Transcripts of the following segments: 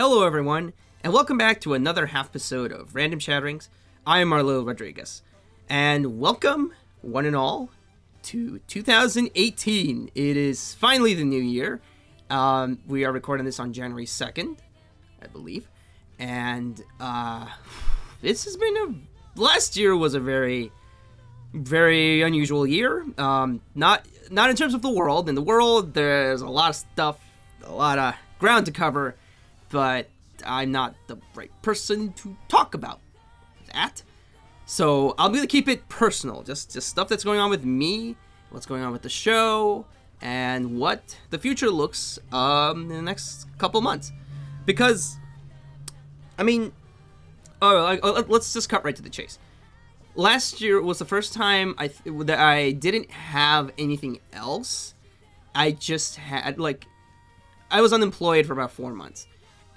Hello, everyone, and welcome back to another half episode of Random Chatterings. I am Marlo Rodriguez, and welcome, one and all, to 2018. It is finally the new year. Um, we are recording this on January 2nd, I believe, and uh, this has been a. Last year was a very, very unusual year. Um, not not in terms of the world. In the world, there's a lot of stuff, a lot of ground to cover but I'm not the right person to talk about that. So I'm gonna keep it personal, just just stuff that's going on with me, what's going on with the show, and what the future looks um in the next couple months. Because, I mean, oh, let's just cut right to the chase. Last year was the first time I th- that I didn't have anything else. I just had like, I was unemployed for about four months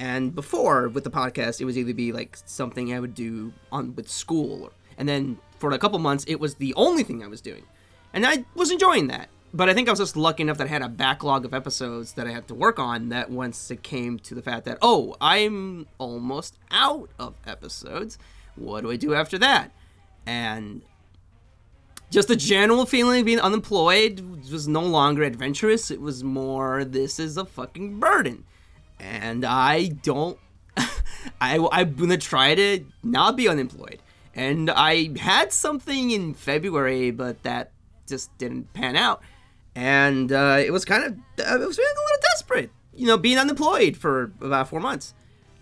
and before with the podcast, it was either be like something I would do on with school, and then for a couple months, it was the only thing I was doing, and I was enjoying that. But I think I was just lucky enough that I had a backlog of episodes that I had to work on. That once it came to the fact that oh, I'm almost out of episodes, what do I do after that? And just the general feeling of being unemployed was no longer adventurous. It was more, this is a fucking burden and I don't. I I'm gonna try to not be unemployed, and I had something in February, but that just didn't pan out, and uh, it was kind of I was feeling a little desperate, you know, being unemployed for about four months,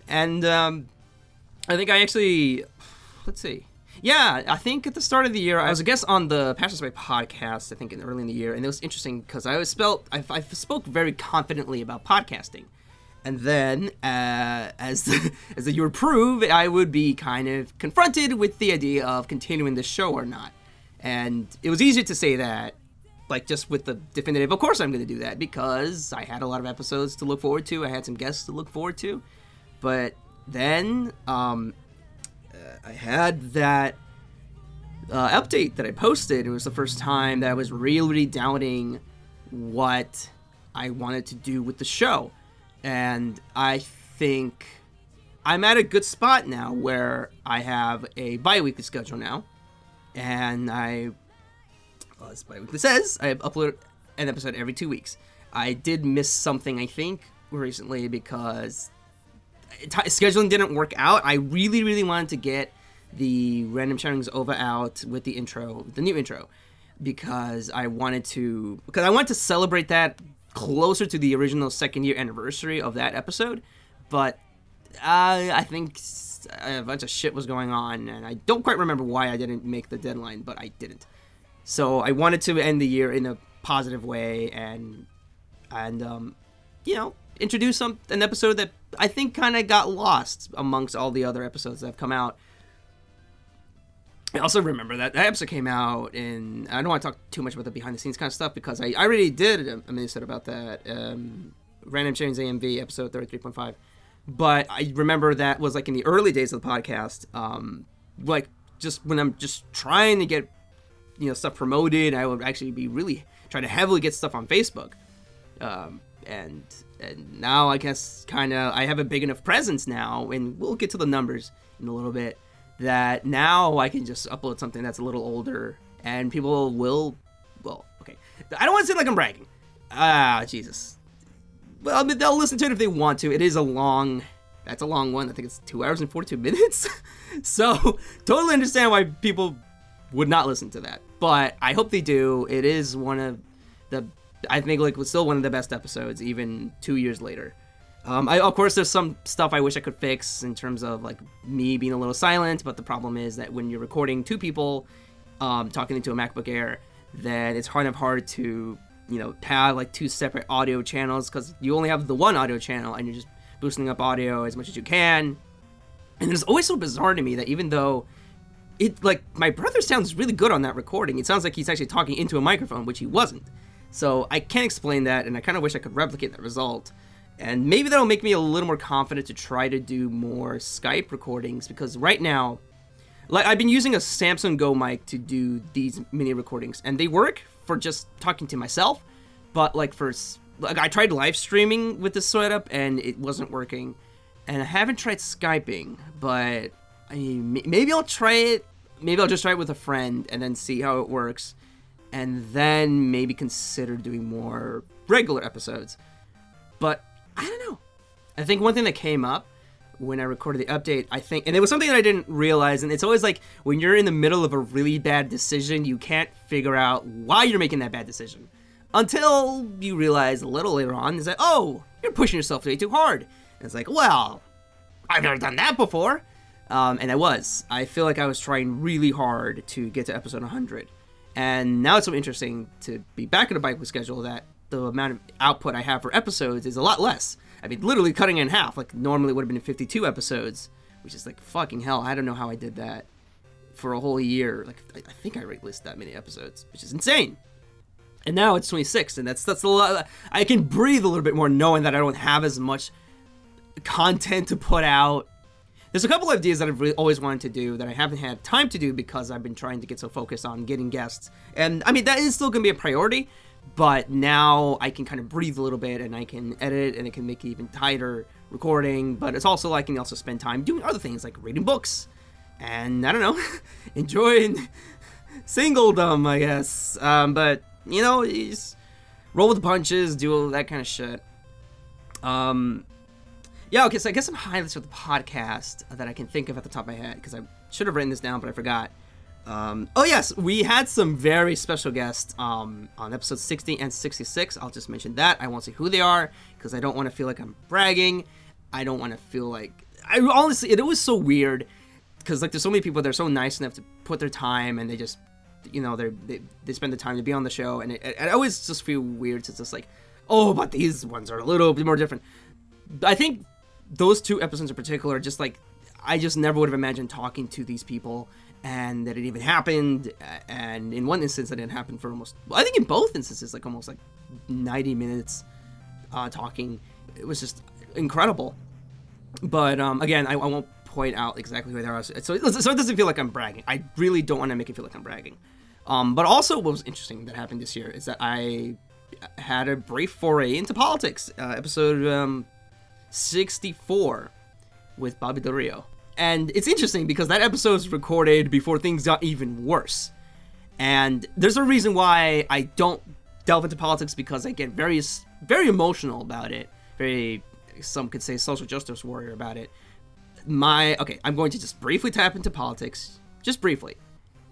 and um, I think I actually let's see. Yeah, I think at the start of the year, I was a guest on the Passions By podcast, I think in early in the year, and it was interesting because I was spelt, I, I spoke very confidently about podcasting and then uh, as the, as the year would prove, I would be kind of confronted with the idea of continuing the show or not. And it was easier to say that, like just with the definitive. Of course, I'm going to do that because I had a lot of episodes to look forward to. I had some guests to look forward to, but then um, uh, I had that uh, update that I posted. It was the first time that I was really doubting what I wanted to do with the show and I think I'm at a good spot now where I have a bi-weekly schedule now, and I, well, as bi-weekly says, I upload an episode every two weeks. I did miss something, I think, recently because t- scheduling didn't work out. I really, really wanted to get the random chatterings over out with the intro, the new intro, because I wanted to because I wanted to celebrate that closer to the original second year anniversary of that episode, but uh, I think a bunch of shit was going on, and I don't quite remember why I didn't make the deadline, but I didn't. So I wanted to end the year in a positive way, and and um, you know, introduce some an episode that I think kind of got lost amongst all the other episodes that have come out I also remember that that episode came out, and I don't want to talk too much about the behind the scenes kind of stuff because I, I already did a episode about that. Um, Random Chains AMV episode 33.5. But I remember that was like in the early days of the podcast. Um, like just when I'm just trying to get you know stuff promoted, I would actually be really trying to heavily get stuff on Facebook. Um, and and now I guess kind of I have a big enough presence now, and we'll get to the numbers in a little bit that now I can just upload something that's a little older and people will well okay. I don't want to say like I'm bragging. Ah Jesus. Well I mean, they'll listen to it if they want to. It is a long that's a long one. I think it's two hours and 42 minutes. So totally understand why people would not listen to that. But I hope they do. It is one of the I think like was still one of the best episodes even two years later um, I, of course, there's some stuff I wish I could fix in terms of like me being a little silent, but the problem is that when you're recording two people um, talking into a MacBook Air, then it's kind of hard to you know have like two separate audio channels because you only have the one audio channel and you're just boosting up audio as much as you can. And it's always so bizarre to me that even though it like my brother sounds really good on that recording, it sounds like he's actually talking into a microphone, which he wasn't. So I can't explain that, and I kind of wish I could replicate that result and maybe that'll make me a little more confident to try to do more Skype recordings because right now, like I've been using a Samson Go mic to do these mini recordings, and they work for just talking to myself, but like for like I tried live streaming with this setup and it wasn't working, and I haven't tried Skyping, but I mean, maybe I'll try it. Maybe I'll just try it with a friend and then see how it works, and then maybe consider doing more regular episodes. But I don't know. I think one thing that came up when I recorded the update, I think, and it was something that I didn't realize, and it's always like when you're in the middle of a really bad decision, you can't figure out why you're making that bad decision until you realize a little later on is that, oh, you're pushing yourself way too hard. And it's like, well, I've never done that before. Um, and I was. I feel like I was trying really hard to get to episode 100. And now it's so interesting to be back in a bike with schedule that the amount of output I have for episodes is a lot less. I mean, literally cutting in half. Like, normally it would have been 52 episodes, which is like fucking hell. I don't know how I did that for a whole year. Like, I think I list that many episodes, which is insane. And now it's 26, and that's that's a lot. I can breathe a little bit more knowing that I don't have as much content to put out. There's a couple of ideas that I've really always wanted to do that I haven't had time to do because I've been trying to get so focused on getting guests. And I mean, that is still going to be a priority, but now I can kind of breathe a little bit and I can edit and it can make it even tighter recording. But it's also like I can also spend time doing other things like reading books and I don't know, enjoying singledom, I guess. Um, but you know, just roll with the punches, do all that kind of shit. Um, yeah, okay, so I guess some highlights of the podcast that I can think of at the top of my head because I should have written this down, but I forgot. Um, oh yes, we had some very special guests um, on episode 60 and 66. I'll just mention that. I won't say who they are because I don't want to feel like I'm bragging. I don't want to feel like I honestly it was so weird because like there's so many people that are so nice enough to put their time and they just you know they they spend the time to be on the show and it, it, I always just feel weird. It's just like oh, but these ones are a little bit more different. I think those two episodes in particular, just like I just never would have imagined talking to these people and that it even happened. And in one instance, that didn't happen for almost, I think in both instances, like almost like 90 minutes uh, talking. It was just incredible. But um, again, I, I, won't point out exactly who they are. So, so it doesn't feel like I'm bragging. I really don't want to make it feel like I'm bragging. Um, but also, what was interesting that happened this year is that I had a brief foray into politics. Uh, episode um, 64 with Bobby Del Rio. And it's interesting because that episode was recorded before things got even worse. And there's a reason why I don't delve into politics because I get very, very emotional about it. Very, some could say, social justice warrior about it. My, okay, I'm going to just briefly tap into politics, just briefly.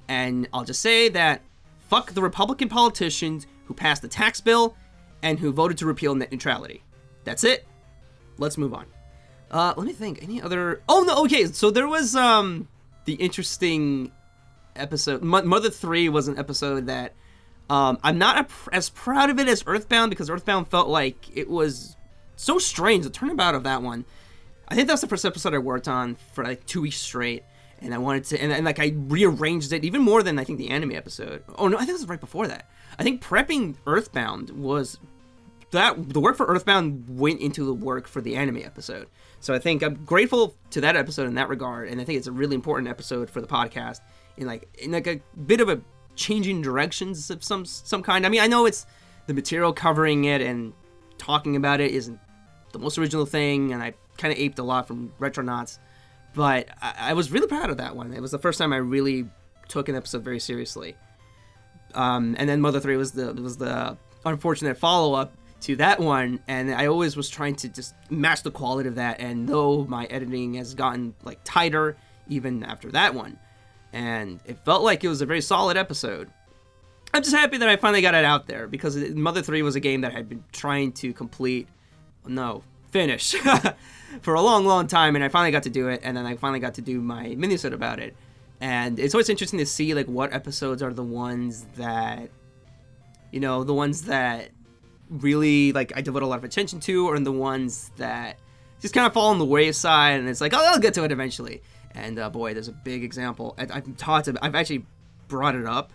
And I'll just say that fuck the Republican politicians who passed the tax bill and who voted to repeal net neutrality. That's it let's move on. Uh, let me think. Any other? Oh no. Okay, so there was um the interesting episode. M- Mother Three was an episode that um I'm not a, as proud of it as Earthbound because Earthbound felt like it was so strange. The turnabout of that one. I think that's the first episode I worked on for like two weeks straight, and I wanted to, and, and like I rearranged it even more than I think the anime episode. Oh no, I think this was right before that. I think prepping Earthbound was that the work for Earthbound went into the work for the anime episode. So I think I'm grateful to that episode in that regard, and I think it's a really important episode for the podcast in like in like a bit of a changing directions of some some kind. I mean, I know it's the material covering it and talking about it isn't the most original thing, and I kind of aped a lot from Retronauts, but I, I, was really proud of that one. It was the first time I really took an episode very seriously. Um, and then Mother Three was the was the unfortunate follow up to that one and i always was trying to just match the quality of that and though my editing has gotten like tighter even after that one and it felt like it was a very solid episode i'm just happy that i finally got it out there because mother 3 was a game that i had been trying to complete no finish for a long long time and i finally got to do it and then i finally got to do my minisode about it and it's always interesting to see like what episodes are the ones that you know the ones that really like I devote a lot of attention to are the ones that just kind of fall on the wayside, and it's like, oh, I'll get to it eventually. And uh, boy, there's a big example. I, have talked about, I've actually brought it up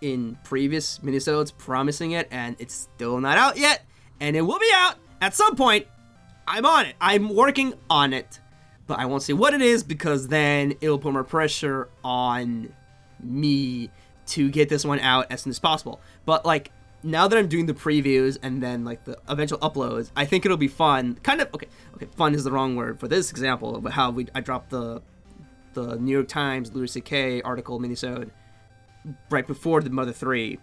in previous minisodes, promising it, and it's still not out yet. And it will be out at some point. I'm on it. I'm working on it, but I won't say what it is because then it'll put more pressure on me to get this one out as soon as possible. But like now that I'm doing the previews and then like the eventual uploads, I think it'll be fun. Kind of okay. Okay, fun is the wrong word for this example, but how we I dropped the the New York Times Louis C.K. article minisode right before the Mother Three,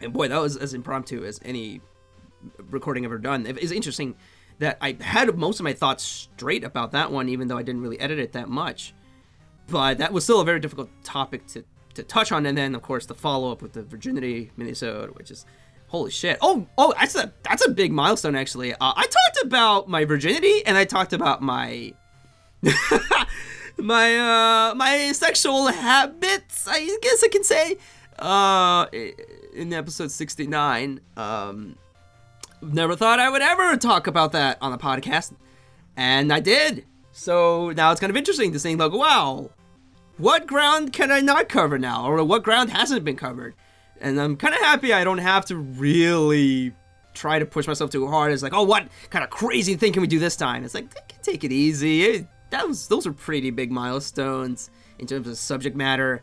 and boy, that was as impromptu as any recording ever done. It's interesting that I had most of my thoughts straight about that one, even though I didn't really edit it that much. But that was still a very difficult topic to to touch on, and then of course the follow up with the virginity minisode, which is holy shit. Oh, oh, that's a that's a big milestone actually. Uh, I talked about my virginity, and I talked about my my uh my sexual habits. I guess I can say uh in episode 69 um never thought I would ever talk about that on the podcast and I did so now it's kind of interesting to think like wow what ground can I not cover now, or what ground hasn't been covered? And I'm kind of happy I don't have to really try to push myself too hard. It's like, oh, what kind of crazy thing can we do this time? It's like, take it easy. It, that was those are pretty big milestones in terms of subject matter.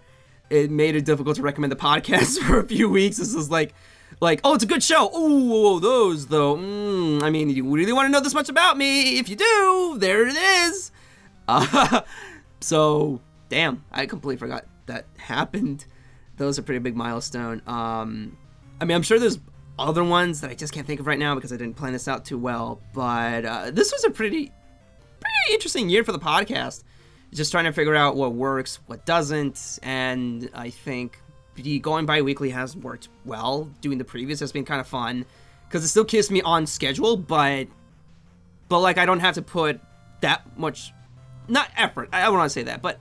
It made it difficult to recommend the podcast for a few weeks. This is like, like, oh, it's a good show. Oh, those though. Mm, I mean, you really want to know this much about me? If you do, there it is. Uh, so damn, I completely forgot that happened. That was a pretty big milestone. Um, I mean, I'm sure there's other ones that I just can't think of right now because I didn't plan this out too well. But uh, this was a pretty, pretty interesting year for the podcast. Just trying to figure out what works, what doesn't, and I think the going bi-weekly has worked well. Doing the previous has been kind of fun because it still keeps me on schedule, but but like I don't have to put that much, not effort. I, I don't want to say that, but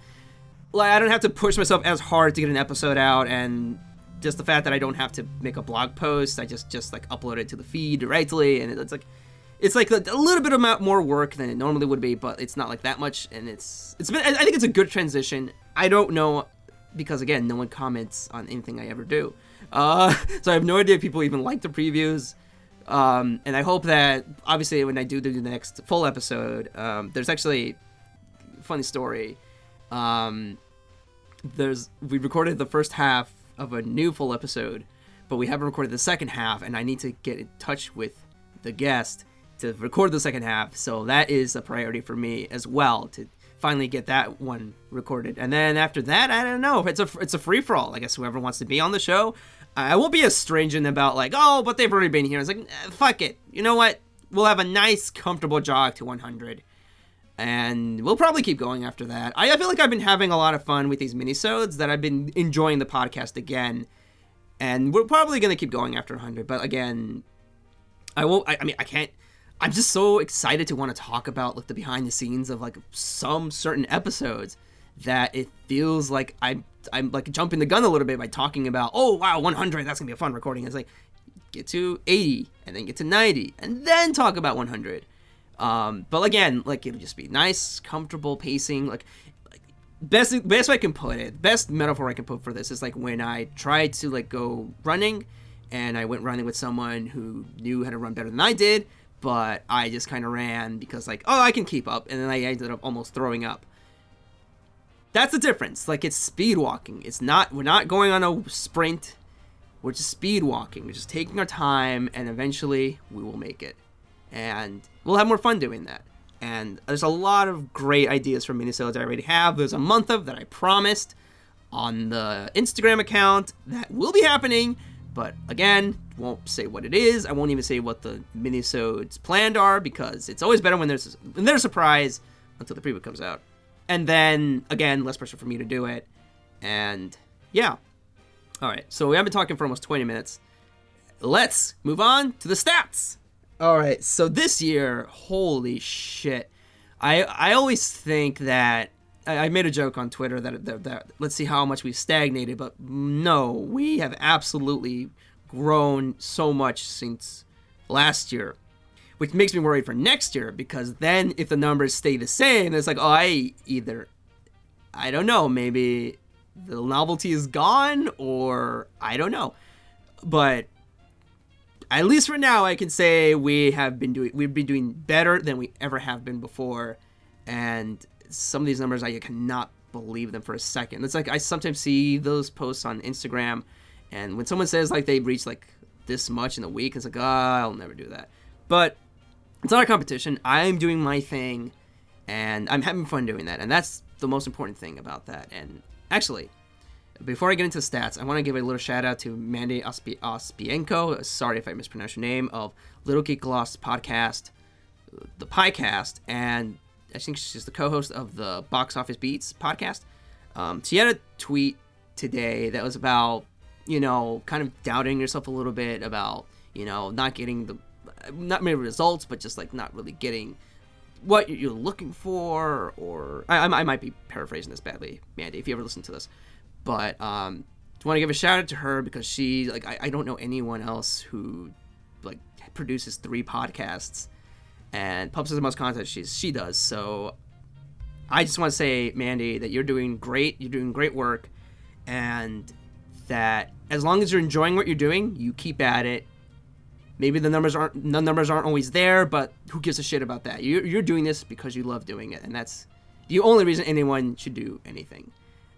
like I don't have to push myself as hard to get an episode out and just the fact that I don't have to make a blog post, I just just like upload it to the feed directly and it's like it's like a, little bit of more work than it normally would be, but it's not like that much and it's it's been I think it's a good transition. I don't know because again, no one comments on anything I ever do. Uh, so I have no idea if people even like the previews. Um, and I hope that obviously when I do do the next full episode, um, there's actually funny story. Um, there's we recorded the first half of a new full episode, but we haven't recorded the second half, and I need to get in touch with the guest to record the second half. So that is a priority for me as well to finally get that one recorded. And then after that, I don't know. It's a it's a free for all. I guess whoever wants to be on the show, I won't be as stringent about like, oh, but they've already been here. It's like, fuck it. You know what? We'll have a nice, comfortable jog to 100 and we'll probably keep going after that. I, I feel like I've been having a lot of fun with these minisodes that I've been enjoying the podcast again, and we're probably gonna keep going after 100. But again, I won't. I, I mean, I can't. I'm just so excited to want to talk about like the behind the scenes of like some certain episodes that it feels like I'm I'm like jumping the gun a little bit by talking about oh wow 100 that's gonna be a fun recording. It's like get to 80 and then get to 90 and then talk about 100 um, but again, like it'll just be nice, comfortable pacing. Like, best best way I can put it, best metaphor I can put for this is like when I tried to like go running, and I went running with someone who knew how to run better than I did, but I just kind of ran because like oh I can keep up, and then I ended up almost throwing up. That's the difference. Like it's speed walking. It's not we're not going on a sprint. We're just speed walking. We're just taking our time, and eventually we will make it and we'll have more fun doing that. And there's a lot of great ideas for minisodes I already have. There's a month of that I promised on the Instagram account that will be happening, but again, won't say what it is. I won't even say what the minisodes planned are because it's always better when there's when there's a surprise until the preview comes out. And then again, less pressure for me to do it. And yeah. All right. So we have been talking for almost 20 minutes. Let's move on to the stats. All right, so this year, holy shit! I I always think that I, I made a joke on Twitter that, that, that let's see how much we've stagnated, but no, we have absolutely grown so much since last year, which makes me worried for next year because then if the numbers stay the same, it's like oh I either I don't know maybe the novelty is gone or I don't know, but at least for now, I can say we have been doing we've been doing better than we ever have been before, and some of these numbers I cannot believe them for a second. It's like I sometimes see those posts on Instagram, and when someone says like they reached like this much in a week. It's like, ah, I'll never do that. But it's not a competition. I'm doing my thing, and I'm having fun doing that, and that's the most important thing about that. And actually, before I get into stats, I want to give a little shout out to Mandy Ospi- Ospienko. Sorry if I mispronounced your name of Little Geek Lost podcast, the Piecast, and I think she's the co-host of the Box Office Beats podcast. Um, she had a tweet today that was about you know kind of doubting yourself a little bit about you know not getting the not many results, but just like not really getting what you're looking for, or I, I might be paraphrasing this badly, Mandy. If you ever listen to this, but um, want to give a shout out to her because she like I, I don't know anyone else who like produces three podcasts and publishes the most content she she does. So I just want to say, Mandy, that you're doing great. You're doing great work, and that as long as you're enjoying what you're doing, you keep at it. Maybe the numbers aren't the numbers aren't always there, but who gives a shit about that? You're, you're doing this because you love doing it, and that's the only reason anyone should do anything.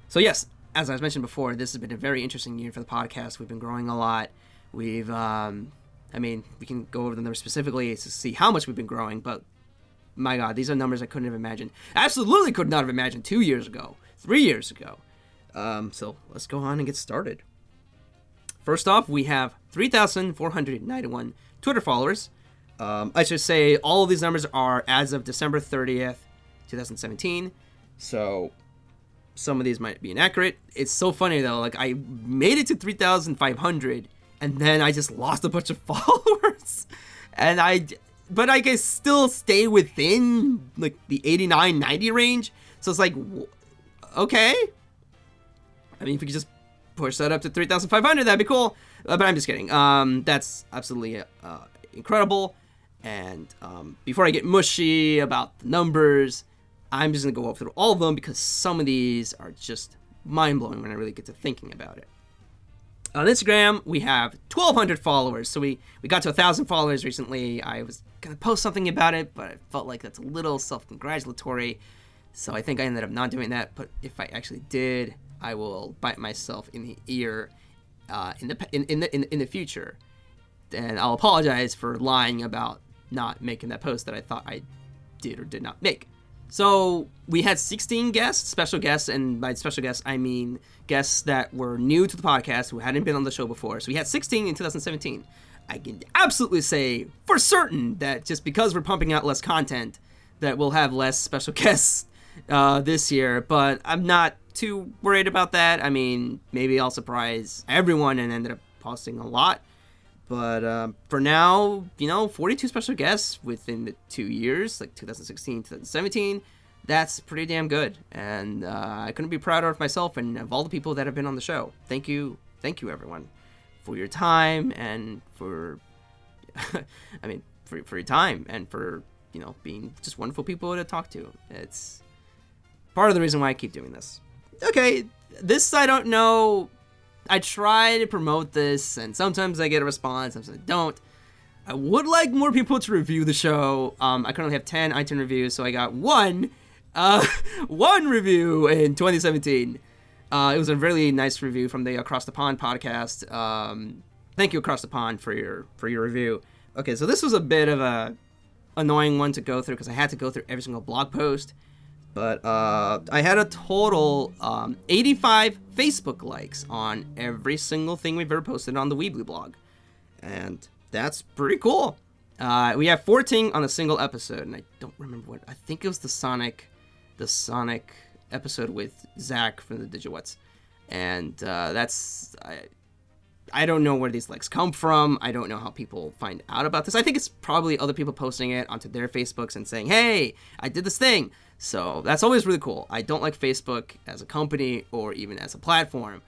So yes, as I was mentioned before, this has been a very interesting year for the podcast. We've been growing a lot. We've, um, I mean, we can go over the numbers specifically to see how much we've been growing, but my God, these are numbers I couldn't have imagined. Absolutely could not have imagined two years ago, three years ago. Um, so let's go on and get started. First off, we have 3,491 Twitter followers. Um, I should say all of these numbers are as of December 30th, 2017. So some of these might be inaccurate. It's so funny though. Like I made it to 3,500 and then I just lost a bunch of followers. and I but I can still stay within like the 89 90 range. So it's like okay. I mean if we could just push that up to 3,500 that'd be cool. Uh, but I'm just kidding. Um that's absolutely uh, incredible. And um, before I get mushy about the numbers, I'm just gonna go through all of them because some of these are just mind blowing when I really get to thinking about it. On Instagram, we have 1,200 followers. So we, we got to 1,000 followers recently. I was to post something about it, but I felt like that's a little self congratulatory. So I think I ended up not doing that. But if I actually did, I will bite myself in the ear uh, in, the, in, in, the, in, in the future. And I'll apologize for lying about not making that post that I thought I did or did not make. So we had 16 guests, special guests, and by special guests I mean guests that were new to the podcast who hadn't been on the show before. So we had 16 in 2017. I can absolutely say for certain that just because we're pumping out less content, that we'll have less special guests uh, this year. But I'm not too worried about that. I mean, maybe I'll surprise everyone and ended up posting a lot. But um, for now, you know, 42 special guests within the two years, like 2016, 2017, that's pretty damn good. And uh, I couldn't be prouder of myself and of all the people that have been on the show. Thank you, thank you, everyone, for your time and for, I mean, for, for your time and for, you know, being just wonderful people to talk to. It's part of the reason why I keep doing this. Okay, this I don't know I try to promote this, and sometimes I get a response, sometimes I don't. I would like more people to review the show. Um, I currently have 10 iTunes reviews, so I got one, uh, one review in 2017. Uh, it was a really nice review from the Across the Pond podcast. Um, thank you, Across the Pond, for your for your review. Okay, so this was a bit of a annoying one to go through because I had to go through every single blog post. But uh, I had a total um, 85 Facebook likes on every single thing we've ever posted on the Weebly blog. And that's pretty cool. Uh, we have 14 on a single episode, and I don't remember what. I think it was the Sonic, the Sonic episode with Zach from the Digitwits, and uh, that's I, I don't know where these likes come from. I don't know how people find out about this. I think it's probably other people posting it onto their Facebooks and saying, "Hey, I did this thing." So that's always really cool. I don't like Facebook as a company or even as a platform.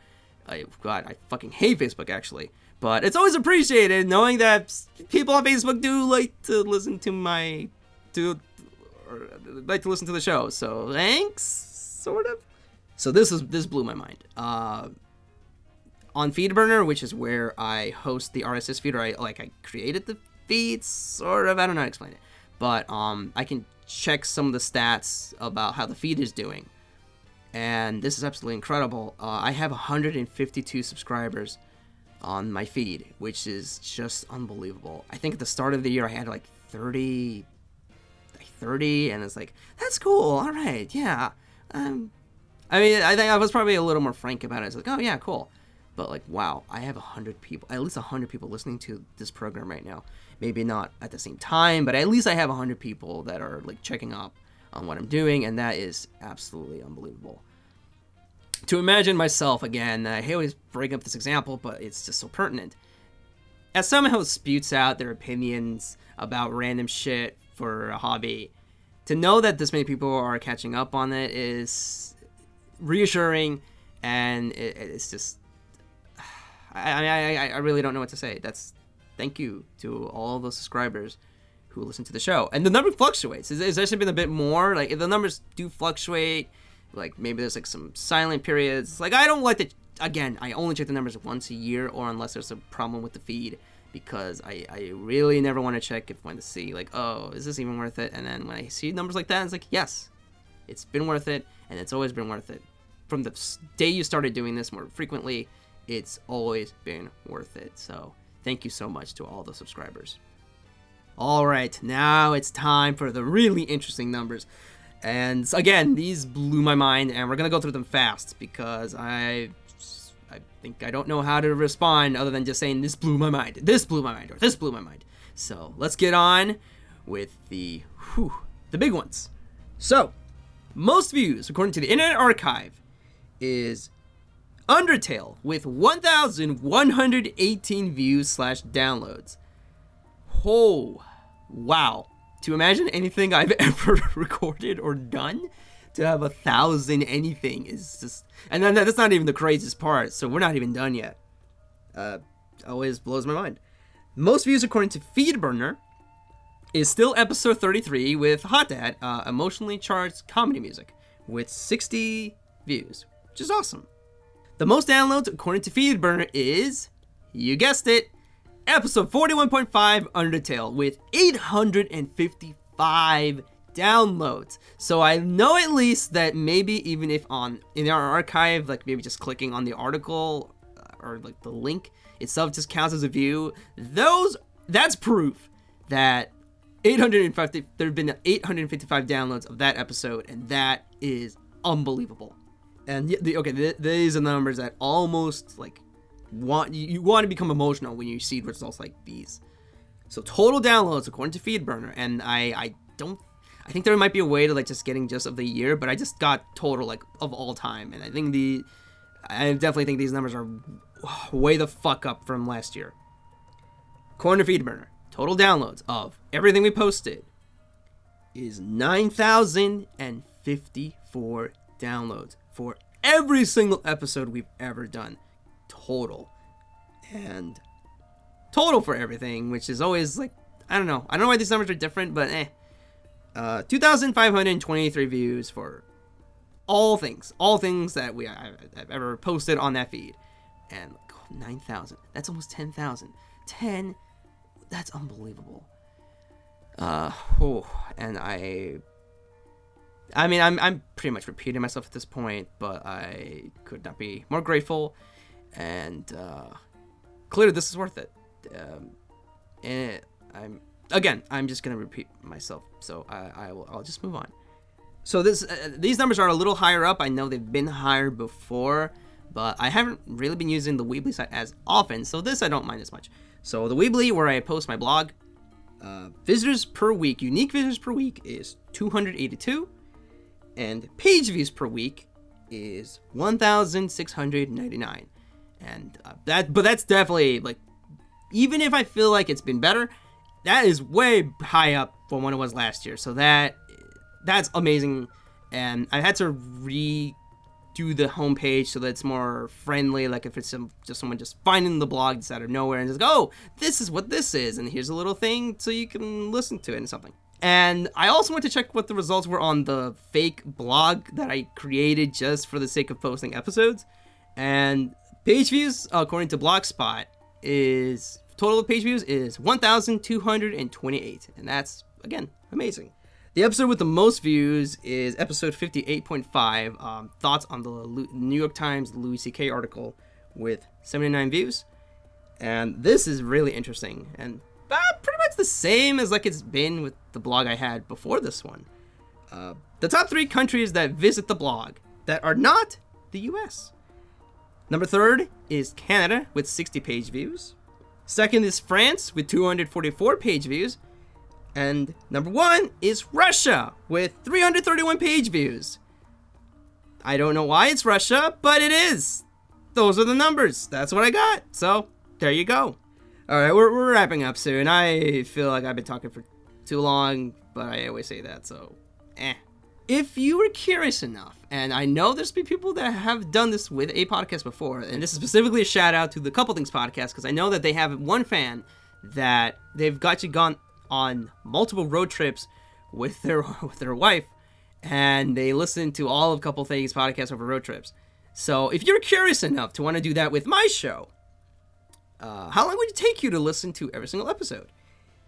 I, God, I fucking hate Facebook actually. But it's always appreciated knowing that people on Facebook do like to listen to my, do, like to listen to the show. So thanks, sort of. So this is this blew my mind. Uh, on Feedburner, which is where I host the RSS feed, or I like I created the feed, sort of. I don't know how to explain it, but um, I can check some of the stats about how the feed is doing. And this is absolutely incredible. Uh, I have 152 subscribers on my feed, which is just unbelievable. I think at the start of the year I had like 30, like 30, and it's like that's cool. All right, yeah. Um, I mean, I think I was probably a little more frank about it. It's like, oh yeah, cool. But like, wow, I have a hundred people, at least a hundred people listening to this program right now. Maybe not at the same time, but at least I have a hundred people that are like checking up on what I'm doing, and that is absolutely unbelievable to imagine myself again, I always bring up this example, but it's just so pertinent. As someone who sputes out their opinions about random shit for a hobby, to know that this many people are catching up on it is reassuring, and it, it's just. I, I, I really don't know what to say. That's thank you to all those subscribers who listen to the show. And the number fluctuates. It's, it's actually been a bit more. Like the numbers do fluctuate like maybe there's like some silent periods. Like I don't like to. Again, I only check the numbers once a year, or unless there's a problem with the feed, because I, I really never want to check if when to see like oh is this even worth it? And then when I see numbers like that, it's like yes, it's been worth it, and it's always been worth it. From the day you started doing this more frequently, it's always been worth it. So thank you so much to all the subscribers. All right, now it's time for the really interesting numbers. And again, these blew my mind, and we're gonna go through them fast because I, I think I don't know how to respond other than just saying this blew my mind, this blew my mind, or this blew my mind. So let's get on with the, whew, the big ones. So, most views according to the Internet Archive is Undertale with 1,118 views slash downloads. Oh, wow. To imagine anything I've ever recorded or done to have a thousand anything is just and then that's not even the craziest part so we're not even done yet. Uh always blows my mind. Most views according to feedburner is still episode 33 with hot dad uh, emotionally charged comedy music with 60 views which is awesome the most downloads according to feedburner is you guessed it episode 41.5 Undertale with 855 downloads. So I know at least that maybe even if on Internet Archive, like maybe just clicking on the article uh, or like the link itself just counts as a view, those that's proof that 850 there have been 855 downloads of that episode and that is unbelievable. And the, okay, th- these are numbers that almost like want you, you want to become emotional when you see results like these. So total downloads according to Feedburner, and I I don't I think there might be a way to like just getting just of the year, but I just got total like of all time, and I think the I definitely think these numbers are way the fuck up from last year. According to Feedburner, total downloads of everything we posted is 9,054 downloads for every single episode we've ever done total. And total for everything, which is always like I don't know. I don't know why these numbers are different, but eh. Uh, 2,523 views for all things, all things that we I, have ever posted on that feed, and oh, 9,000. That's almost 10,000. 10. That's unbelievable. Uh, oh, and I. I mean, I'm I'm pretty much repeating myself at this point, but I could not be more grateful and uh, clearly this is worth it. Um, and I'm again, I'm just gonna repeat myself, so I, I will I'll just move on. So this uh, these numbers are a little higher up. I know they've been higher before, but I haven't really been using the Weebly site as often, so this I don't mind as much. So the Weebly, where I post my blog, uh, visitors per week, unique visitors per week is 282, and page views per week is 1,699 and uh, that but that's definitely like even if I feel like it's been better, that is way high up from when it was last year. So that that's amazing, and I had to redo the homepage so that it's more friendly. Like if it's some, just someone just finding the blog just out of nowhere and just go, oh, this is what this is, and here's a little thing so you can listen to it and something. And I also went to check what the results were on the fake blog that I created just for the sake of posting episodes. And Page views, according to Blogspot, is total of page views is 1,228, and that's again amazing. The episode with the most views is episode 58.5, um, thoughts on the New York Times Louis C.K. article with 79 views. And this is really interesting and uh, pretty much the same as like it's been with the blog I had before this one. Uh, the top three countries that visit the blog that are not the US. Number third is Canada with 60 page views. Second is France with 244 page views. And number one is Russia with 331 page views. I don't know why it's Russia, but it is. Those are the numbers. That's what I got. So there you go. All right, we're, we're wrapping up soon. I feel like I've been talking for too long, but I always say that, so eh. If you were curious enough, and I know there's been people that have done this with a podcast before, and this is specifically a shout out to the Couple Things podcast because I know that they have one fan that they've got you gone on multiple road trips with their with their wife, and they listen to all of Couple Things podcast over road trips. So if you're curious enough to want to do that with my show, uh, how long would it take you to listen to every single episode?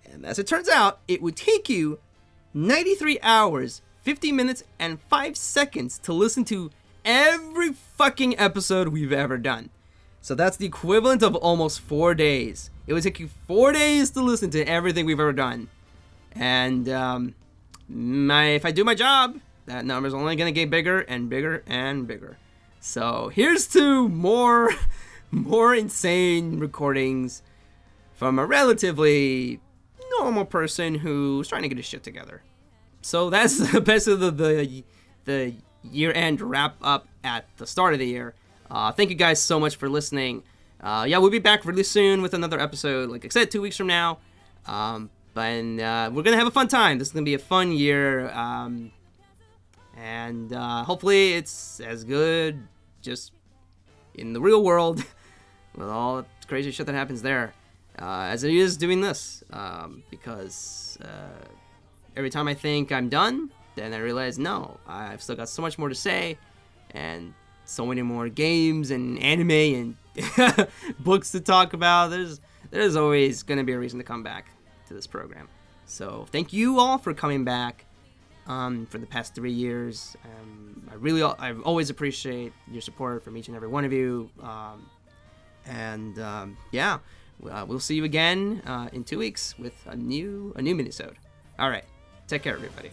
And as it turns out, it would take you 93 hours, 50 minutes, and 5 seconds to listen to every fucking episode we've ever done. So that's the equivalent of almost four days. It would take you four days to listen to everything we've ever done. And um, my, if I do my job, that number's only going to get bigger and bigger and bigger. So here's to more, more insane recordings from a relatively normal person who's trying to get his shit together. So that's the best of the the, the year end wrap up at the start of the year. Uh, thank you guys so much for listening. Uh, yeah, we'll be back really soon with another episode. Like I said, two weeks from now. Um, but uh, we're gonna have a fun time. This is gonna be a fun year, um, and uh, hopefully it's as good just in the real world with all the crazy shit that happens there uh, as it is doing this. Um, because uh, every time I think I'm done, then I realize no, I've still got so much more to say, and so many more games and anime and books to talk about. There's there's always going to be a reason to come back to this program. So thank you all for coming back um, for the past three years. Um, I really, I always appreciate your support from each and every one of you. Um, and um, yeah, uh, we'll see you again uh, in two weeks with a new a new minisode. All right, take care, everybody.